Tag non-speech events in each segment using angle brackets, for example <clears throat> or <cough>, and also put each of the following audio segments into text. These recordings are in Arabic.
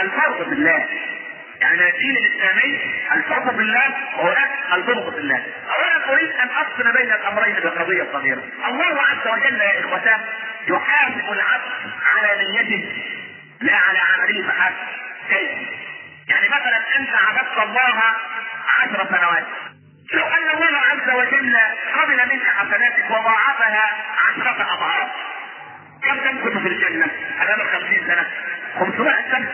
الفرق بالله يعني الدين الإسلامي الحب بالله وهناك البغض بالله. أولا أريد أن أفصل بين الأمرين بقضيه صغيره. الله عز وجل يا اخوتان يحاسب العبد على نيته لا على عمله فحسب. يعني مثلا أنت عبدت الله عشر سنوات. لو أن الله عز وجل قبل منك حسناتك وضاعفها عشرة أضعاف كم تمكث في الجنة؟ امام خمسين سنة 500 سنة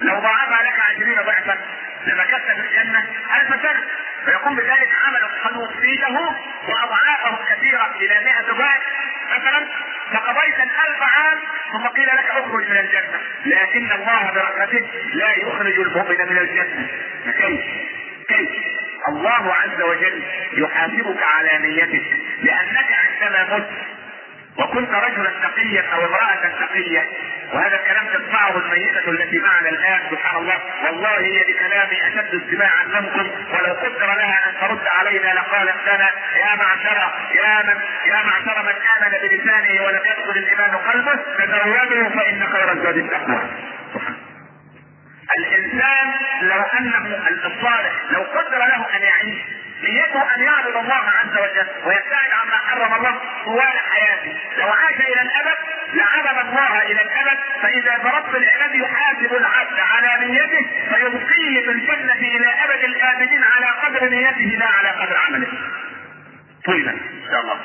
لو ضاعفها لك عشرين ضعفا لمكثت في الجنة ألف سنة فيكون بذلك عمل قد وفيته وأضعافه كثيرة إلى 100 ضعف مثلا فقضيت الألف عام ثم قيل لك أخرج من الجنة لكن الله برحمته لا يخرج المؤمن من الجنة كيف؟ كيف؟ الله عز وجل يحاسبك على نيتك لأنك عندما مت وكنت رجلا تقيا أو امرأة تقية وهذا الكلام تسمعه الميتة التي معنا الآن سبحان الله. والله هي بكلامي أشد استماعا منكم ولو قدر لها أن ترد علينا لقالت لنا يا معشر يا من يا معشر من آمن بلسانه ولم يدخل الإيمان قلبه تزودوا فإن خير الزاد التقوى. الإنسان لو أنه الصالح لو قدر له أن يعيش نيته أن يعبد الله عز وجل ويبتعد عما حرم الله طوال حياته. لو عاش إلى الأبد لعبد الله إلى الأبد. فإذا فرب العباد يحاسب العبد على نيته فيبقيه في الجنة إلى أبد الابدين على قدر نيته لا على قدر عمله. طيبا إن شاء الله.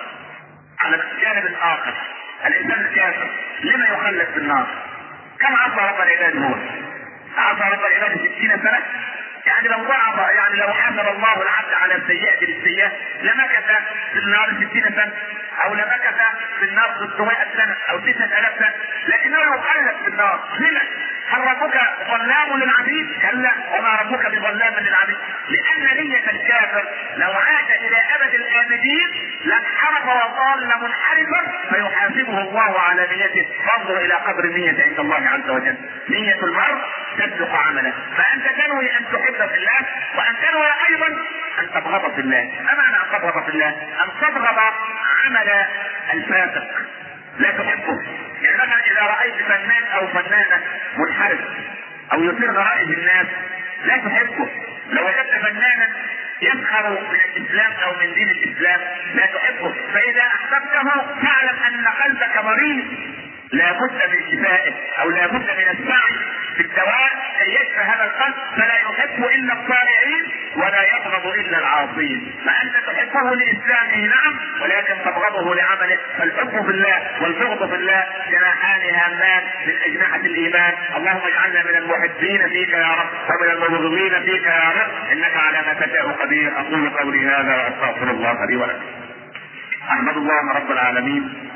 على الجانب الآخر الإنسان الكافر لما يخلد في النار؟ كم عصى رب العباد هو؟ عصى رب العباد ستين سنة؟ يعني لو ضعف يعني لو حاسب الله العبد على السيئة بالسيئة لمكث في النار 60 سنة أو لمكث في النار 600 سنة أو 9000 سنة لكنه يخلد في النار؟ هل ربك ظلام للعبيد؟ كلا. وما ربك بظلام للعبيد. لأن نية الكافر لو عاد إلى أبد الآبدين لانحرف وضال منحرفا فيحاسبه الله على نيته. فانظر إلى قدر النية عند الله عز وجل. نية المرء تسبق عمله. فأنت تنوي أن تحب في الله وأن تنوي أيضا أن تبغض في الله. ما معنى أن تبغض في الله؟ أن تبغض عمل الفاسق. لا تحبه. اذا رايت فنان أو فنانة منحرف أو يثير غرائز الناس لا تحبه. لو وجدت فنانا يسخر من الإسلام أو من دين الإسلام لا تحبه. فإذا أحببته فاعلم أن قلبك مريض لا بد من شفائه أو لا بد من السعي. في الدواء كي يشفى هذا القلب فلا يحب إلا الصالحين ولا يبغض إلا العاصين. فانت تحبه لإسلامه نعم ولكن تبغضه لعمله. فالحب في الله والبغض في الله جناحان هامان من أجنحة الإيمان. اللهم اجعلنا من المحبين فيك يا رب ومن المبغضين فيك يا رب. إنك على ما تشاء قدير. أقول قولي هذا وأستغفر الله لي ولكم. أحمد الله رب العالمين.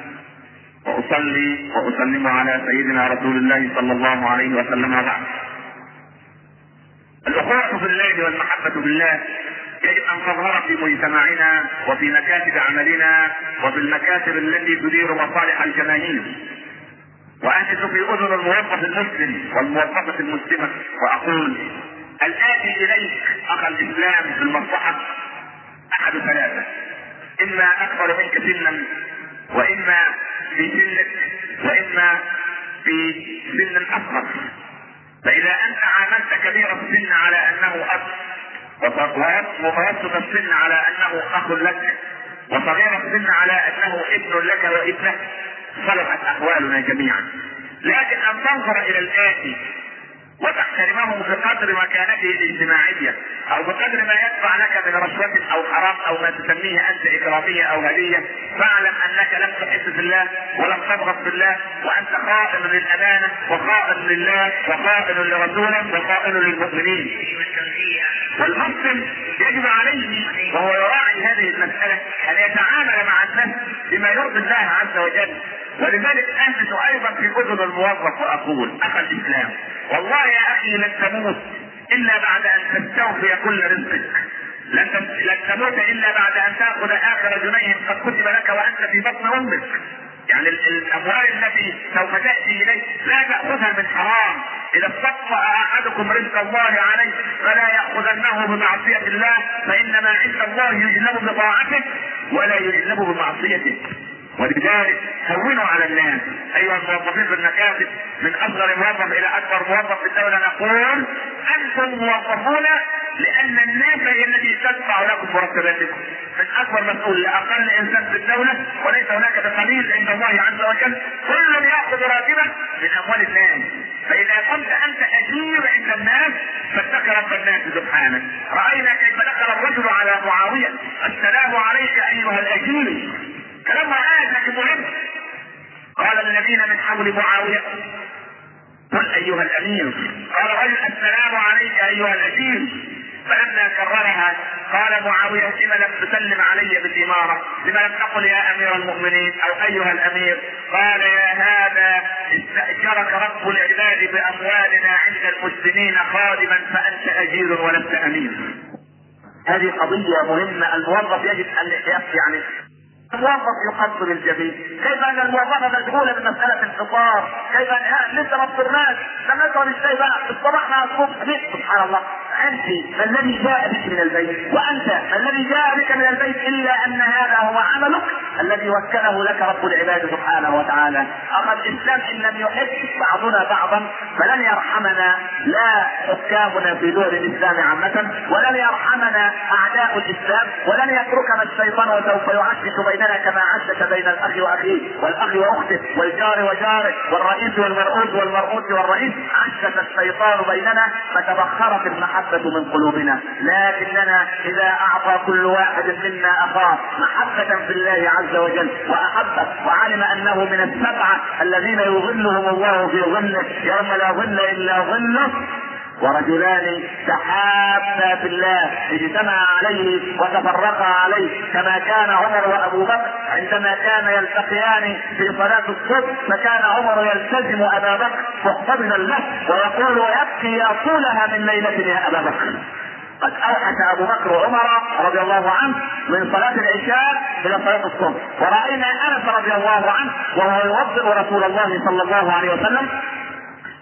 واصلي وأسلم على سيدنا رسول الله صلى الله عليه وسلم وبعد. الإخوة في الله والمحبة بالله يجب أن تظهر في مجتمعنا وفي مكاتب عملنا وفي المكاتب التي تدير مصالح الجماهير. واهدف في أذن الموظف المسلم والموظفة المسلمة وأقول الاتي إليك اخا الإسلام في المصلحة أحد ثلاثة إما أكبر منك سنا وإما في سنك وإما في سن أصغر. فإذا أنت عاملت كبير السن على أنه أب ومتوسط السن على أنه أخ لك وصغير السن على أنه ابن لك وابنه صلحت أحوالنا جميعا. لكن أن تنظر إلى الآتي وتحترمه بقدر مكانته الاجتماعية أو بقدر ما يدفع لك من رشوة أو حرام أو ما تسميه أنت إكرامية أو هدية. فاعلم أنك لم تحب في الله ولم تبغض في الله وأنت خائن للأمانة وخائن لله وخائن لرسوله وخائن للمؤمنين. والمسلم يجب عليه وهو يراعي هذه المسألة أن يتعامل مع الناس بما يرضي الله عز وجل. ولذلك اهدف أيضا في أذن الموظف واقول اخا الإسلام والله يا أخي لن تموت إلا بعد أن تستوفي كل رزقك. لن لن تموت إلا بعد أن تأخذ آخر جنيه قد كتب لك وأنت في بطن أمك. يعني الأموال التي سوف تأتي إليك لا تأخذها من حرام. إذا استطاع أحدكم رزق الله عليه فلا يأخذنه بمعصية الله فإنما عند الله يجلب بطاعته ولا يجلب بمعصيته. ولذلك هونوا على الناس. أيها الموظفين في المكاتب من أصغر موظف إلى أكبر موظف في الدولة نقول أنتم موظفون لأن الناس هي التي تدفع لكم مرتباتكم. من أكبر مسؤول لأقل إنسان في الدولة وليس هناك تقاليد عند الله عز وجل كل يأخذ راتبة من أموال الناس. فإذا كنت أنت أجير عند الناس فاتق رب الناس سبحانه. رأينا كيف دخل الرجل على معاوية السلام عليك أيها الأجير. كلام آية لكن مهم قال الذين من حول معاوية قل أيها الأمير قال رجل السلام عليك أيها الأسير فلما كررها قال معاوية لم لم تسلم علي بالإمارة؟ لم لم تقل يا أمير المؤمنين أو أيها الأمير؟ قال يا هذا استأجرك رب العباد بأموالنا عند المسلمين خادما فأنت أجير ولست أمير. هذه قضية مهمة الموظف يجب أن يعني الموظف يقدر الجميع كيف أن الموظفه مشغوله بمساله الفطار؟ كيف أن لسه ما فطرناش لما نشرب الشاي بقى الصباح مع الصبح سبحان الله. ما الذي جاء بك من البيت وأنت ما الذي جاء بك من البيت إلا أن هذا هو عملك الذي وكله لك رب العباد سبحانه وتعالى. أما الإسلام إن لم يحب بعضنا بعضا فلن يرحمنا لا حكامنا في دول الإسلام عامة ولن يرحمنا أعداء الإسلام ولن يتركنا الشيطان وسوف يعشش بيننا كما عشش بين الأخ وأخيه والأخ وأخته والجار وجاره والرئيس والمرؤوس والمرؤوس والرئيس. عشش الشيطان بيننا فتبخرت المحبة من قلوبنا. لكننا إذا أعطى كل واحد منا اخاه محبة في الله عز وجل وأحبه وعلم أنه من السبعة الذين يظلهم الله في ظله. يوم لا ظل إلا ظله. ورجلان تحابا في الله اجتمعا عليه وتفرقا عليه كما كان عمر وأبو بكر عندما كان يلتقيان في صلاة الصبح فكان عمر يلتزم أبا بكر محتضنا له ويقول ويبكي يا طولها من ليلة يا أبا بكر. قد اوحش أبو بكر وعمر رضي الله عنه من صلاة العشاء إلى صلاة الصبح ورأينا أنس رضي الله عنه وهو يوضئ رسول الله صلى الله عليه وسلم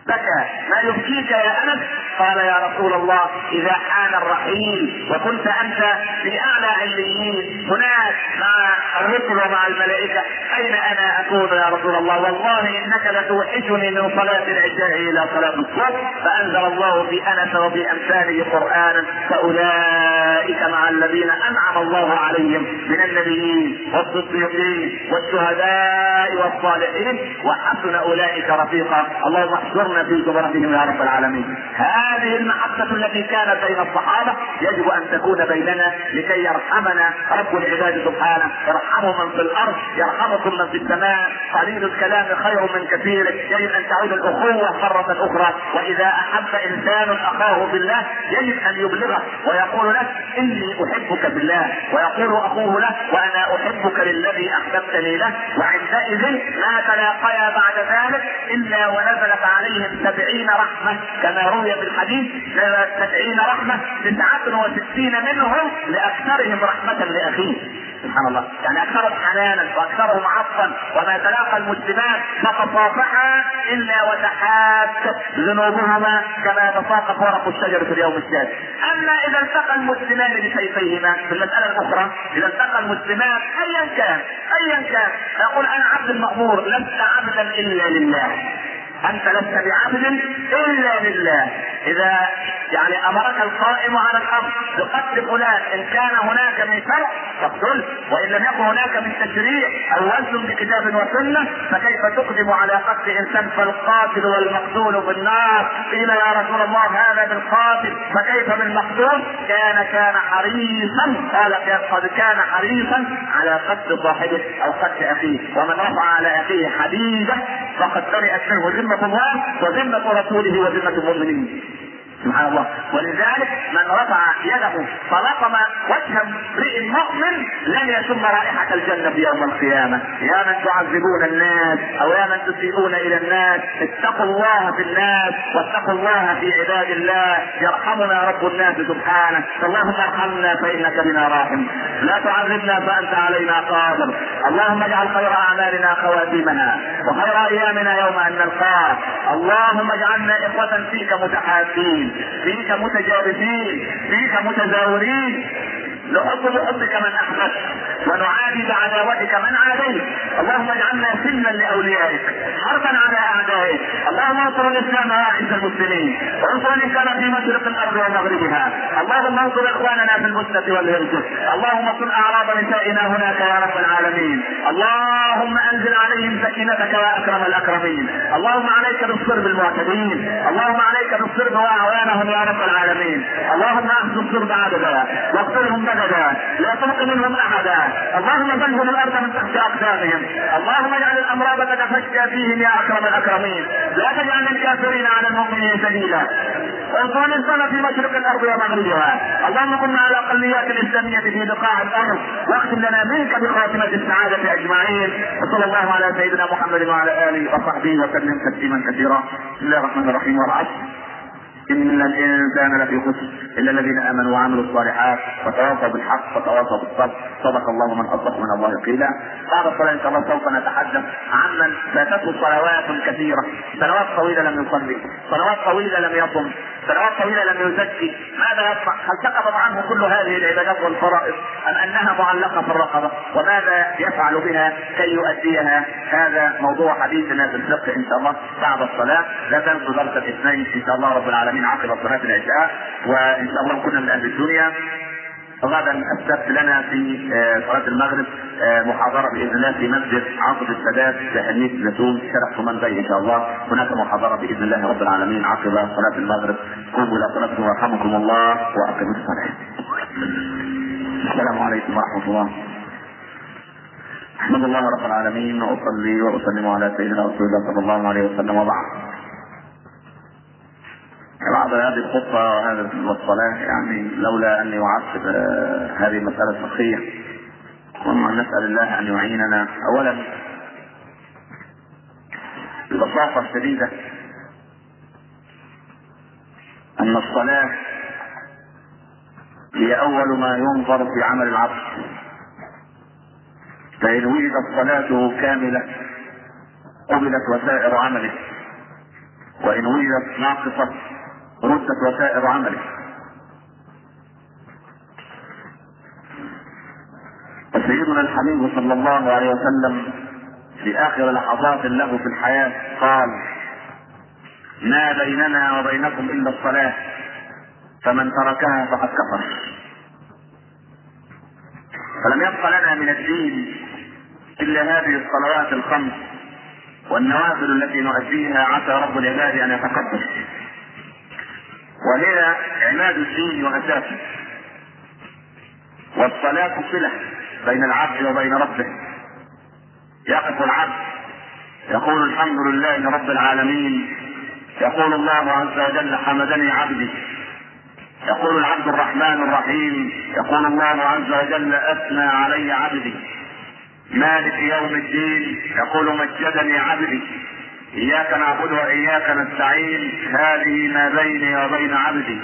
بكى ما يبكيك يا أنس؟ قال يا رسول الله إذا حان الرحيل وكنت أنت في أعلى عليين هناك مع الرسل ومع الملائكة. أين أنا أكون يا رسول الله؟ والله إنك لتوحشني من صلاة العشاء إلى صلاة الصبح فأنزل الله في أنس وفي امثاله قرانا فأولئك مع الذين أنعم الله عليهم من النبيين والصديقين والشهداء والصالحين وحسن أولئك رفيقا. اللهم احشرنا في زمرتهم يا رب العالمين. هذه المحبة التي كانت بين الصحابة يجب أن تكون بيننا لكي يرحمنا. رب العباد سبحانه يرحمه من في الأرض يرحمكم من في السماء. قليل الكلام خير من كثير. يجب أن تعود الأخوة مرة أخرى. وإذا أحب إنسان أخاه بالله يجب أن يبلغه ويقول له إني أحبك بالله. ويقول أخوه له وأنا أحبك للذي أحببتني له. وعندئذ ما تلاقيا بعد ذلك إلا ونزلت عليهم سبعين رحمة كما روي في الحديث سبعين رحمة تسعة وستين منهم لأكثرهم رحمة لأخيه. سبحان الله. يعني أكثرهم حنانا وأكثرهم عطفا وما تلاقى المسلمان فتصافحا إلا وتحات ذنوبهما كما يتساقط ورق الشجر في اليوم السادس أما إذا التقى المسلمان بسيفيهما في المسألة الأخرى إذا التقى المسلمان ايا كان ايا كان. يقول أنا عبد المأمور لست عبدا إلا لله. أنت لست بعبد إلا لله. إذا يعني أمرك القائم على الامر بقتل فلان إن كان هناك من شرع فاقتله وإن لم يكن هناك من تشريع أو وزن بكتاب وسنة فكيف تقدم على قتل إنسان فالقاتل والمقتول في النار؟ قيل يا رسول الله هذا بالقاتل. فكيف بالمقتول؟ كان كان حريصا. قال قد كان حريصا على قتل صاحبه أو قتل أخيه. ومن رفع على أخيه حديده فقد برئت منه ذمة الله وذمة رسوله وذمة المؤمنين. سبحان الله. ولذلك من رفع يده فلطم وجه امرئ مؤمن لن يشم رائحة الجنة في يوم القيامة. يا من تعذبون الناس أو يا من تسيئون إلى الناس اتقوا الله في الناس واتقوا الله في عباد الله. يرحمنا رب الناس سبحانه. اللهم ارحمنا فإنك بنا راحم. لا تعذبنا فأنت علينا قادر. اللهم اجعل خير أعمالنا خواتيمنا وخير أيامنا يوم أن نلقاك. اللهم اجعلنا إخوة فيك متحابين. فيك متجابسين فيك متزاورين. نحب بحبك من أحببت ونعادي بعداوتك من عاديت. اللهم اجعلنا سلما لأوليائك حربا على أعدائك. اللهم انصر الإسلام وأعز المسلمين. وانصر الإسلام في مشرق الأرض ومغربها. اللهم انصر إخواننا في البسنه والهرجه اللهم صل أعراض نسائنا هناك يا رب العالمين. اللهم أنزل عليهم سكينتك يا أكرم الأكرمين. اللهم عليك بالصرب المعتدين. اللهم عليك بالصرب وأعوانهم يا رب العالمين. اللهم اخذ الصرب عددا. واقتلهم بددا لا تبق منهم احدا. اللهم زلزل الأرض من تحت أقدامهم. اللهم اجعل الامراض تتفشى فيهم يا أكرم الأكرمين. لا تجعل الكافرين على المؤمنين سبيلا. وانصر الانسان في مشرق الأرض ومغربها. اللهم كن مع الاقليات الإسلامية في بقاع الأرض. واختم لنا منك بخاتمة السعادة أجمعين. وصلى الله على سيدنا محمد وعلى آله وصحبه وسلم تسليما كثيرا. بسم الله الرحمن الرحيم. والعصر. إن الانسان لفي خسر الا الذين آمنوا وعملوا الصالحات وتواصوا بالحق وتواصوا بالصبر. صدق الله من أصدق من الله قيلا. بعد الصلاة إن شاء الله سوف نتحدث عمن فاتته صلوات كثيرة. سنوات طويلة لم يصلي سنوات طويلة لم يصم سنوات طويلة لم يزكي. ماذا يصنع؟ هل سقطت عنه كل هذه العبادات والفرائض؟ أم أنها معلقة في الرقبة؟ وماذا يفعل بها كي يؤديها؟ هذا موضوع حديثنا في الفقه إن شاء الله. بعد الصلاة لا تنسوا درس الاثنين إن شاء الله رب العالمين. عقب صلاه العشاء وإن شاء الله كنا من أهل الدنيا. غدا السبت لنا في صلاة المغرب محاضرة بإذن الله في مسجد عقد السادات بحديث زيتون شارع ثمان إن شاء الله. هناك محاضرة بإذن الله رب العالمين عقب صلاة المغرب. قوموا إلى صلاتكم ويرحمكم الله وأقيموا الصلاة. السلام عليكم ورحمة الله. أحمد الله رب العالمين وأصلي وأسلم على سيدنا رسول الله صلى الله عليه وسلم. وبعد. بعد هذه الخطبة وهذا الصلاة يعني لولا أني أعصب هذه المسألة فقهية. ثم نسأل الله أن يعيننا. أولا ببساطة شديدة أن الصلاة هي أول ما ينظر في عمل العبد. فإن وجدت صلاته كاملة قبلت وسائر عمله. وإن وجدت ناقصة ردت وسائر عمله. وسيدنا الحبيب صلى الله عليه وسلم في آخر لحظات له في الحياة قال ما بيننا وبينكم إلا الصلاة فمن تركها فقد كفر. فلم يبق لنا من الدين إلا هذه الصلوات الخمس والنوافل التي نؤديها عسى رب العباد أن يتقبل وهي عماد الدين وأساسه. والصلاة صلة بين العبد وبين ربه. يقف العبد يقول الحمد لله رب العالمين يقول الله عز وجل حمدني عبدي. يقول العبد الرحمن الرحيم يقول الله عز وجل أثنى علي عبدي. مالك يوم الدين يقول مجدني عبدي. إياك نعبد وإياك نستعين. هذه ما بيني وبين عبدي.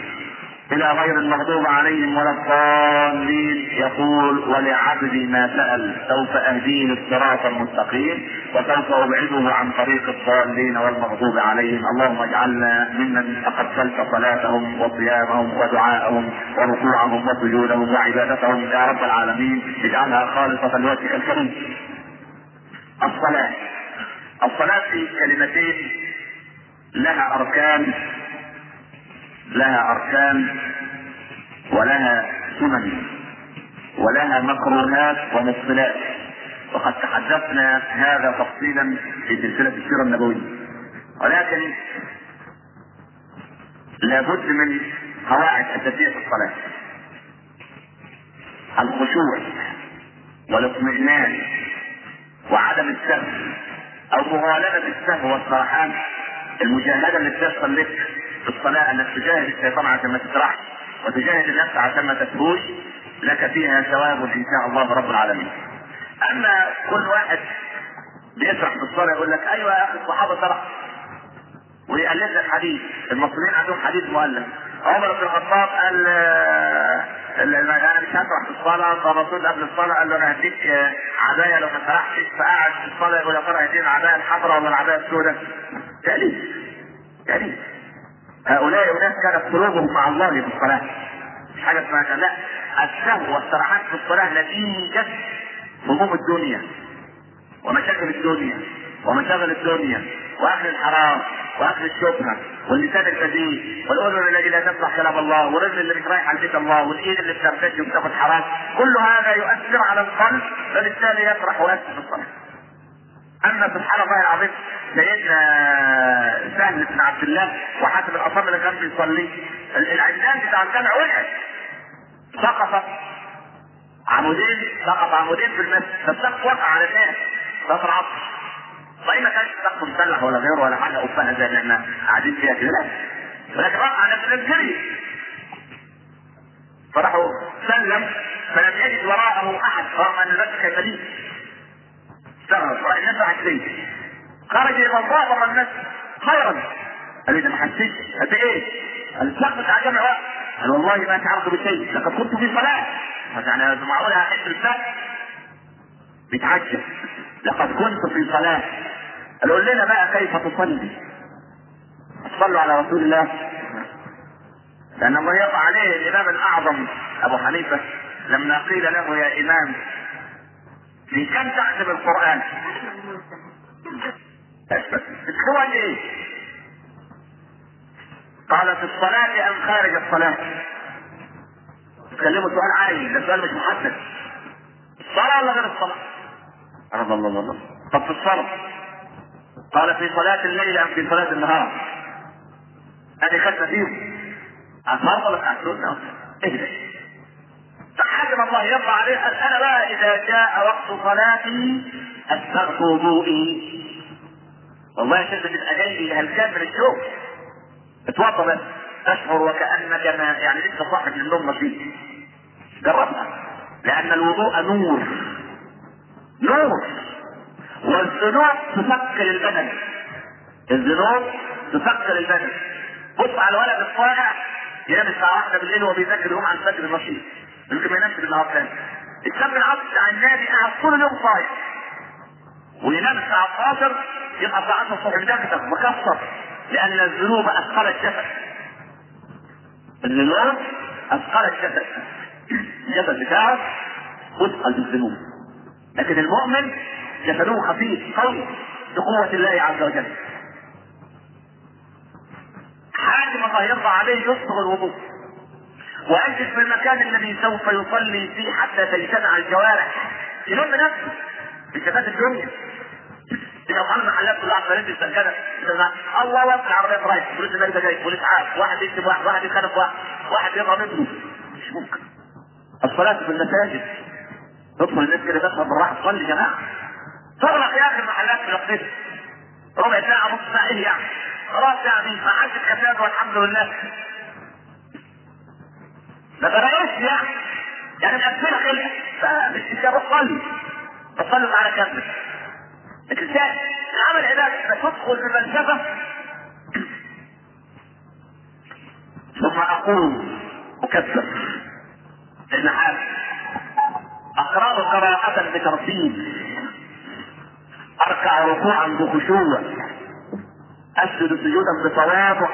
إلى غير المغضوب عليهم ولا الضالين. يقول ولعبدي ما سأل. سوف اهديه الصراط المستقيم وسوف أبعده عن طريق الضالين والمغضوب عليهم. اللهم اجعلنا ممن تقبلت صلاتهم وصيامهم ودعاءهم وركوعهم وسجودهم وعبادتهم. يا رب العالمين اجعلها خالصة لوجهك الكريم. الصلاة. الصلاة في كلمتين لها أركان لها أركان ولها سنن ولها مكروهات ومبطلات وقد تحدثنا هذا تفصيلا في سلسلة السيرة النبوية. ولكن لابد من قواعد أساسية في الصلاة. الخشوع والإطمئنان وعدم السهو أو مغالبة السهو والسرحان المجاهدة اللي بتحصل لك في الصلاة انك تجاهد الشيطان عشان ما تسرحش وتجاهد النفس عشان ما تسهوش لك فيها ثواب إن شاء الله رب العالمين. أما كل واحد بيسرح في الصلاة يقول لك أيوه يا أخي الصحابة سرح ويقلد لك حديث المصريين عندهم حديث مؤلف عمر بن الخطاب قال أنا مش هسرح في الصلاة. فالرسول قبل الصلاة قال له أنا هديك عباية لو ما سرحتش. فقعد في الصلاة يقول يا ترى هدينا العبايه الحمراء ولا العباية السوداء؟ تأليف تأليف هؤلاء أناس كانت قلوبهم مع الله في الصلاة. مش حاجة اسمها لا السهو والسرحان في الصلاة نتيجة هموم الدنيا ومشاكل الدنيا ومشاغل الدنيا وأكل الحرام وأكل الشبهة. واللسان البذيء والأذن الذي لا تسمع كلام الله والرجل اللي مش رايح على بيت الله والايد اللي بترتج وبتاخد حرام كل هذا يؤثر على القلب فبالتالي يفرح ويسكت في الصلاه أما سبحان الله العظيم سيدنا سهل بن عبد الله وحاتم الاصم اللي كان بيصلي العمدان بتاع الجامع وقعت. سقط. عمودين سقط عمودين في المسجد. فالسقف وقع على الناس صلاه العصر. صحيح ما كانش سقف مسلح ولا غيره ولا حاجة قفها زي اللي إحنا قاعدين فيها كده. لا ولكن وقع على الجري. فراحوا سلم فلم يجد وراءه أحد. رغم ان الناس كانت شديد استغرب راى الناس عكسيه خرج إلى الله بره الناس خيرا. قال لي ده ما حسيتش قد إيه؟ قال السقف بتاع الجامع وقع قال والله ما شعرت بشيء. لقد كنت في صلاة. يعني معقول هحس بالسقف بيتعجب. لقد كنت في صلاة. قول لنا بقى كيف تصلي صلوا على رسول الله لأن يقع عليه الإمام الأعظم أبو حنيفة لما قيل له يا إمام في كم تحسب القرآن؟ هو إيه؟ قال في الصلاة أم خارج الصلاة؟ تكلموا سؤال عايز ده سؤال مش محدد الصلاة ولا غير الصلاة؟ الله الله الله طب في الصلاة قال في صلاة الليل أم في صلاة النهار؟ هذه خدنا فيهم الفرض ولا السنة؟ اهدى. فحاكم الله يرضى عليه. قال أنا بقى إذا جاء وقت صلاتي اسبغت وضوئي. والله شدة جاي هلكان من الشوق اتوضى بس. تشعر وكأنك ما يعني لسه صاحب للنوم نشيط. جربها لأن الوضوء نور. نور. والذنوب تثقل البدن. الذنوب تثقل البدن. بص على الولد الصائع ينام الساعة واحدة بالليل وهو بيذاكر يقوم على الفجر النشيط. يمكن ما ينامش بالنهار تاني الشاب العصر بتاع النادي قاعد طول اليوم صايع وينام الساعة 12 يبقى الساعة 10 الصبح مدكتك مكسر لأن الذنوب أثقلت الجسد الذنوب أثقلت الجسد الجسد بتاعه مثقل بالذنوب. لكن المؤمن جسده خفيف قوي بقوة الله عز وجل. حاكم الله يرضى عليه يصبغ الوضوء. وأجلس في المكان الذي سوف يصلي فيه حتى تجتمع الجوارح. يلم نفسه بشتات الدنيا. إذا وصل محلات كلها عمالين بالسجادة الله اكبر العربية رايح بوليس ده جاي. بوليس عارف واحد يكتب واحد. واحد يخالف واحد. واحد يضرب ابنه. مش ممكن. الصلاة في المساجد. تدخل الناس كده تدخل بالراحة تصلي جماعة. تغلق يا أخي المحلات في القسم. ربع ساعة نص ساعة إيه يعني؟ خلاص يعني ما عادش كفاية والحمد لله. ما بلاش يعني يعني الامثله خلقت فمش انت بتصلي بتصلي على كمل الانسان عمل عباده تدخل بفلسفه ثم أقول اكبر لأن حال اقرا قراءة بترتيب. أركع ركوعا بخشوع أسجد سجودا بتواضع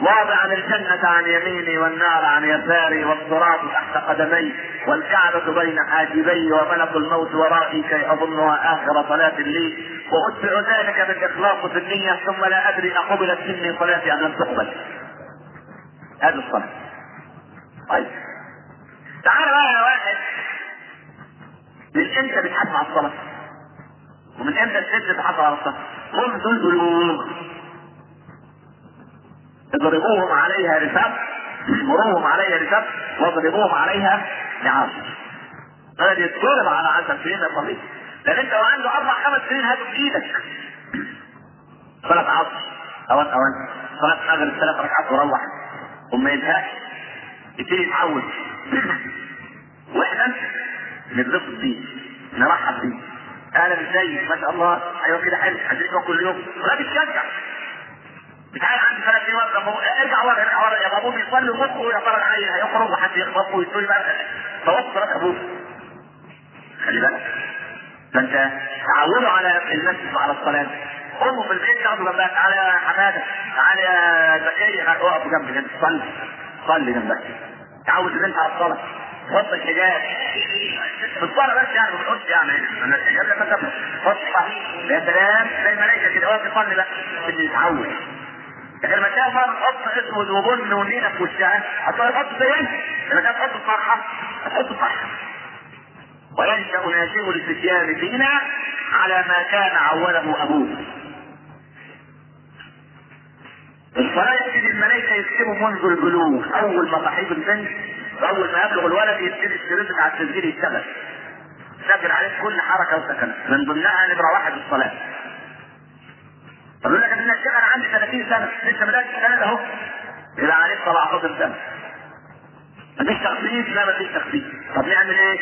واضعا الجنة عن يميني والنار عن يساري والصراط تحت قدمي والكعبة بين حاجبي وملك الموت ورائي كي أظنها آخر صلاة لي وأتبع ذلك بالإخلاص في النية ثم لا أدري أقبلت مني صلاتي أم لم تقبل. هذه الصلاة. طيب. تعال بقى يا واحد من إمتى بتحاسب على الصلاة؟ ومن إمتى الست بتحاسب على الصلاة؟ قل دول اضربوهم عليها رساب مروهم عليها رساب واضربوهم عليها نعاس هذا يتضرب على عشر سنين يا صديقي لأن أنت وعنده أربع خمس سنين هاته في إيدك صلاة عصر. أوان أوان. صلاة مغرب ثلاث ركعات وروح. وما يزهقش يبتدي يتعود. <clears throat> وإحنا نتبسط بيه نرحب بيه أهلا ازيك ما شاء الله. أيوه كده حلو. عايزين كل يوم. ولا بتشجع بتعال عندي ثلاث سنين ارجع ورا ارجع ورا. يا ابوه بيصلي ومخه يا ترى العين هيخرج وحد يخبطه ويقول بقى. توقف صلاه أبوه. خلي بالك. ده انت تعودوا على المسجد وعلى الصلاة. امه في البيت تاخده جنبها تعالى يا حمادة. تعالى يا زكيه اقف جنبي صلي. صلي جنبك. تعود البنت على الصلاة. حط الحجاب في الصلاة بس يعني ما تحطش يعني أنا الحجاب لما تفهم حط يا سلام. زي الملائكه كده. واقف يصلي بقى اللي يتعود لكن لما تلاقي مرة تحط اسود وبن ونينة في وشها هتلاقي تحط زيها لما كانت تحط الصرحة هتحط الصرحة وينشأ ناشئ الفتيان فينا على ما كان عوله أبوه. الصلاة يبتدي الملائكة يكتبوا منذ البلوغ. أول ما صحيح البنت أول ما يبلغ الولد يبتدي الشريط بتاع التسجيل يشتغل. سجل عليه كل حركة وسكن من ضمنها نمرة واحد الصلاة. طب يقول لك إن الشيخ أنا عندي 30 سنة. لسه بدأت السنة أهو. يبقى عليك 17 سنة. مفيش تخفيف؟ لا مفيش تخفيف. طب نعمل إيه؟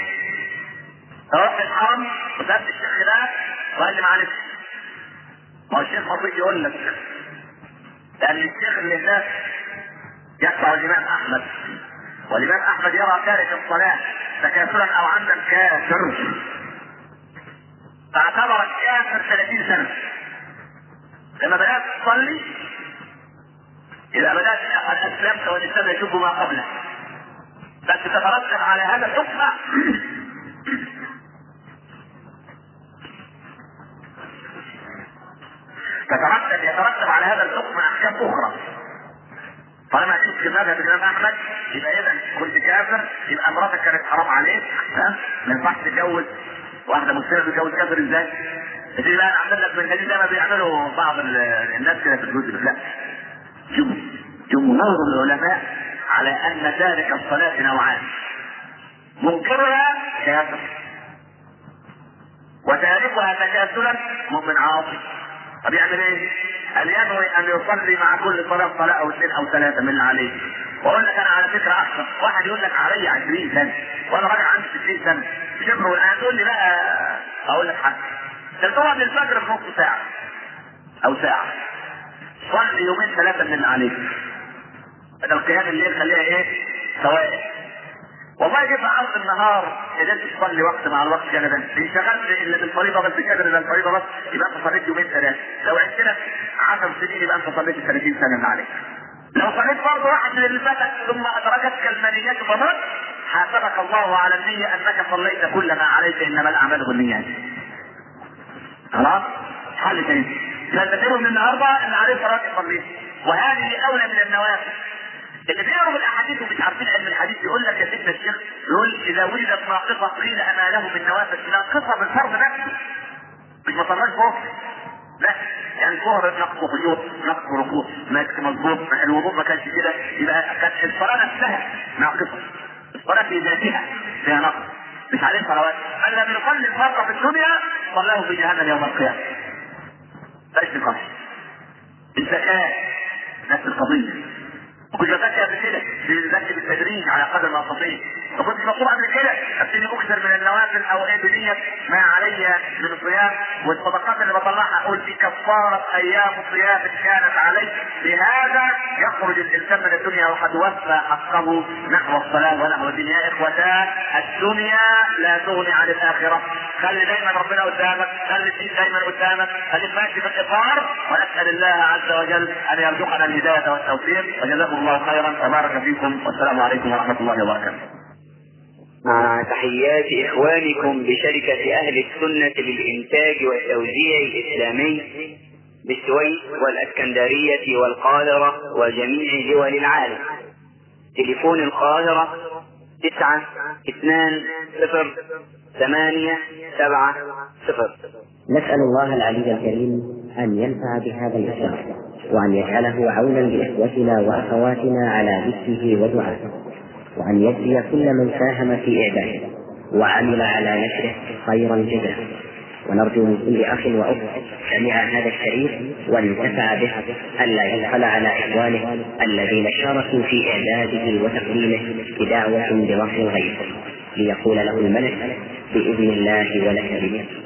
رحت الحرم وسالت الشيخ ده وقال لي معلش. ما هو الشيخ مطيق يقول لك. لأن الشيخ اللي هناك يتبع الامام أحمد. والامام أحمد يرى تارك الصلاة تكاسلا أو عمدا كافر فاعتبر الكافر 30 سنة. لما بدأت تصلي إذا بدأت قد أسلمت والإسلام يشوف ما قبله. بس تترتب على هذا الحكم. تترتب يترتب على هذا الحكم أحكام أخرى. طالما في مذهب الإمام أحمد يبقى إذا كنت كافر يبقى مراتك كانت حرام عليك ها؟ ما ينفعش تتجوز. واحدة مسلمة تتجوز كافر إزاي؟ تيجي بقى اعمل لك من زي ما بيعملوا بعض الناس كده في الجزء لا. جمهور العلماء على أن تارك الصلاة نوعان. منكرها كافر. وتاركها تكاسلا مؤمن عاصي طب يعمل إيه؟ هل ينوي أن يصلي مع كل صلاة صلاة أو اثنين أو ثلاثة من اللي عليه. وأقول لك أنا على فكرة أحسن. واحد يقول لك علي 20 سنة. وأنا راجل عندي 60 سنة. شبر والان تقول لي بقى أقول لك حاجة. تطلع من الفجر في نص ساعة أو ساعة. صلي يومين ثلاثة من اللي عليك هذا القيام الليل خليها إيه؟ سوائل والله جيت عرض النهار قدرت تصلي وقت مع الوقت جانبا انشغلت الا بالفريضه بس بقدر الا الفريضة بس يبقى انت صليت يومين ثلاثة. لو عشت لك 10 سنين يبقى أنت صليت 30 سنة اللي عليك. لو صليت فرض واحد من اللي فاتك ثم أدركتك المنيات فمت حاسبك الله على النية أنك صليت كل ما عليك إنما الأعمال بالنيات. خلاص؟ حل تاني. فالتدرب من النهارده اللي عليه صلاة يصليها وهذه أولى من النوافل. اللي بيقروا الأحاديث ومش عارفين علم الحديث يقول لك يا سيدنا الشيخ يقول إذا وجدت ناقصة قيل اما له من نوافل ناقصة بالفرض نفسه مش ما صلاش ظهر لا يعني ظهر نقص خيوط نقص ركوع ما مظبوط الوضوء ما كانش كده. يبقى كانت الصلاة نفسها ناقصة. الصلاة في ذاتها فيها نقص. مش عليه صلوات. من لم يصلي الفرق في الدنيا صلاه في جهنم يوم القيامة. ليس نقاش الزكاة. نفس القضية. وكنت بذكر قبل كده بذكر بالتدريج على قدر ما استطيع فكنت مطلوب قبل كده أبتدي أكثر من النوافل أو إيه بنية ما علي من الصيام والصدقات اللي بطلعها أقول في كفارة أيام صيام كانت علي. بهذا يخرج الإنسان من الدنيا وقد وفى حقه نحو الصلاة ونحو الدنيا. يا إخوتان الدنيا لا تغني عن الآخرة. خلي دايما ربنا قدامك. خلي الدين دايما قدامك. خليك ماشي في الإطار. ونسأل الله عز وجل أن يرزقنا الهداية والتوفيق. وجزاكم الله خيرا. وبارك فيكم. والسلام عليكم ورحمة الله وبركاته. مع تحيات إخوانكم بشركة أهل السنة للإنتاج والتوزيع الإسلامي بالسويس والأسكندرية والقاهرة وجميع دول العالم. تليفون القاهرة تسعة اثنان صفر ثمانية سبعة صفر. نسأل الله العلي الكريم أن ينفع بهذا الإسلام وأن يجعله عونا لإخوتنا وأخواتنا على ذكره ودعائه. وأن يجزي كل من ساهم في إعداده وعمل على نشره خيرا جزاء ونرجو من كل أخ وأخت سمع هذا الشريف وانتفع به ألا يبخل على إخوانه الذين شاركوا في إعداده وتقديمه بدعوة بظهر الغيب. ليقول له الملك بإذن الله ولك بمثل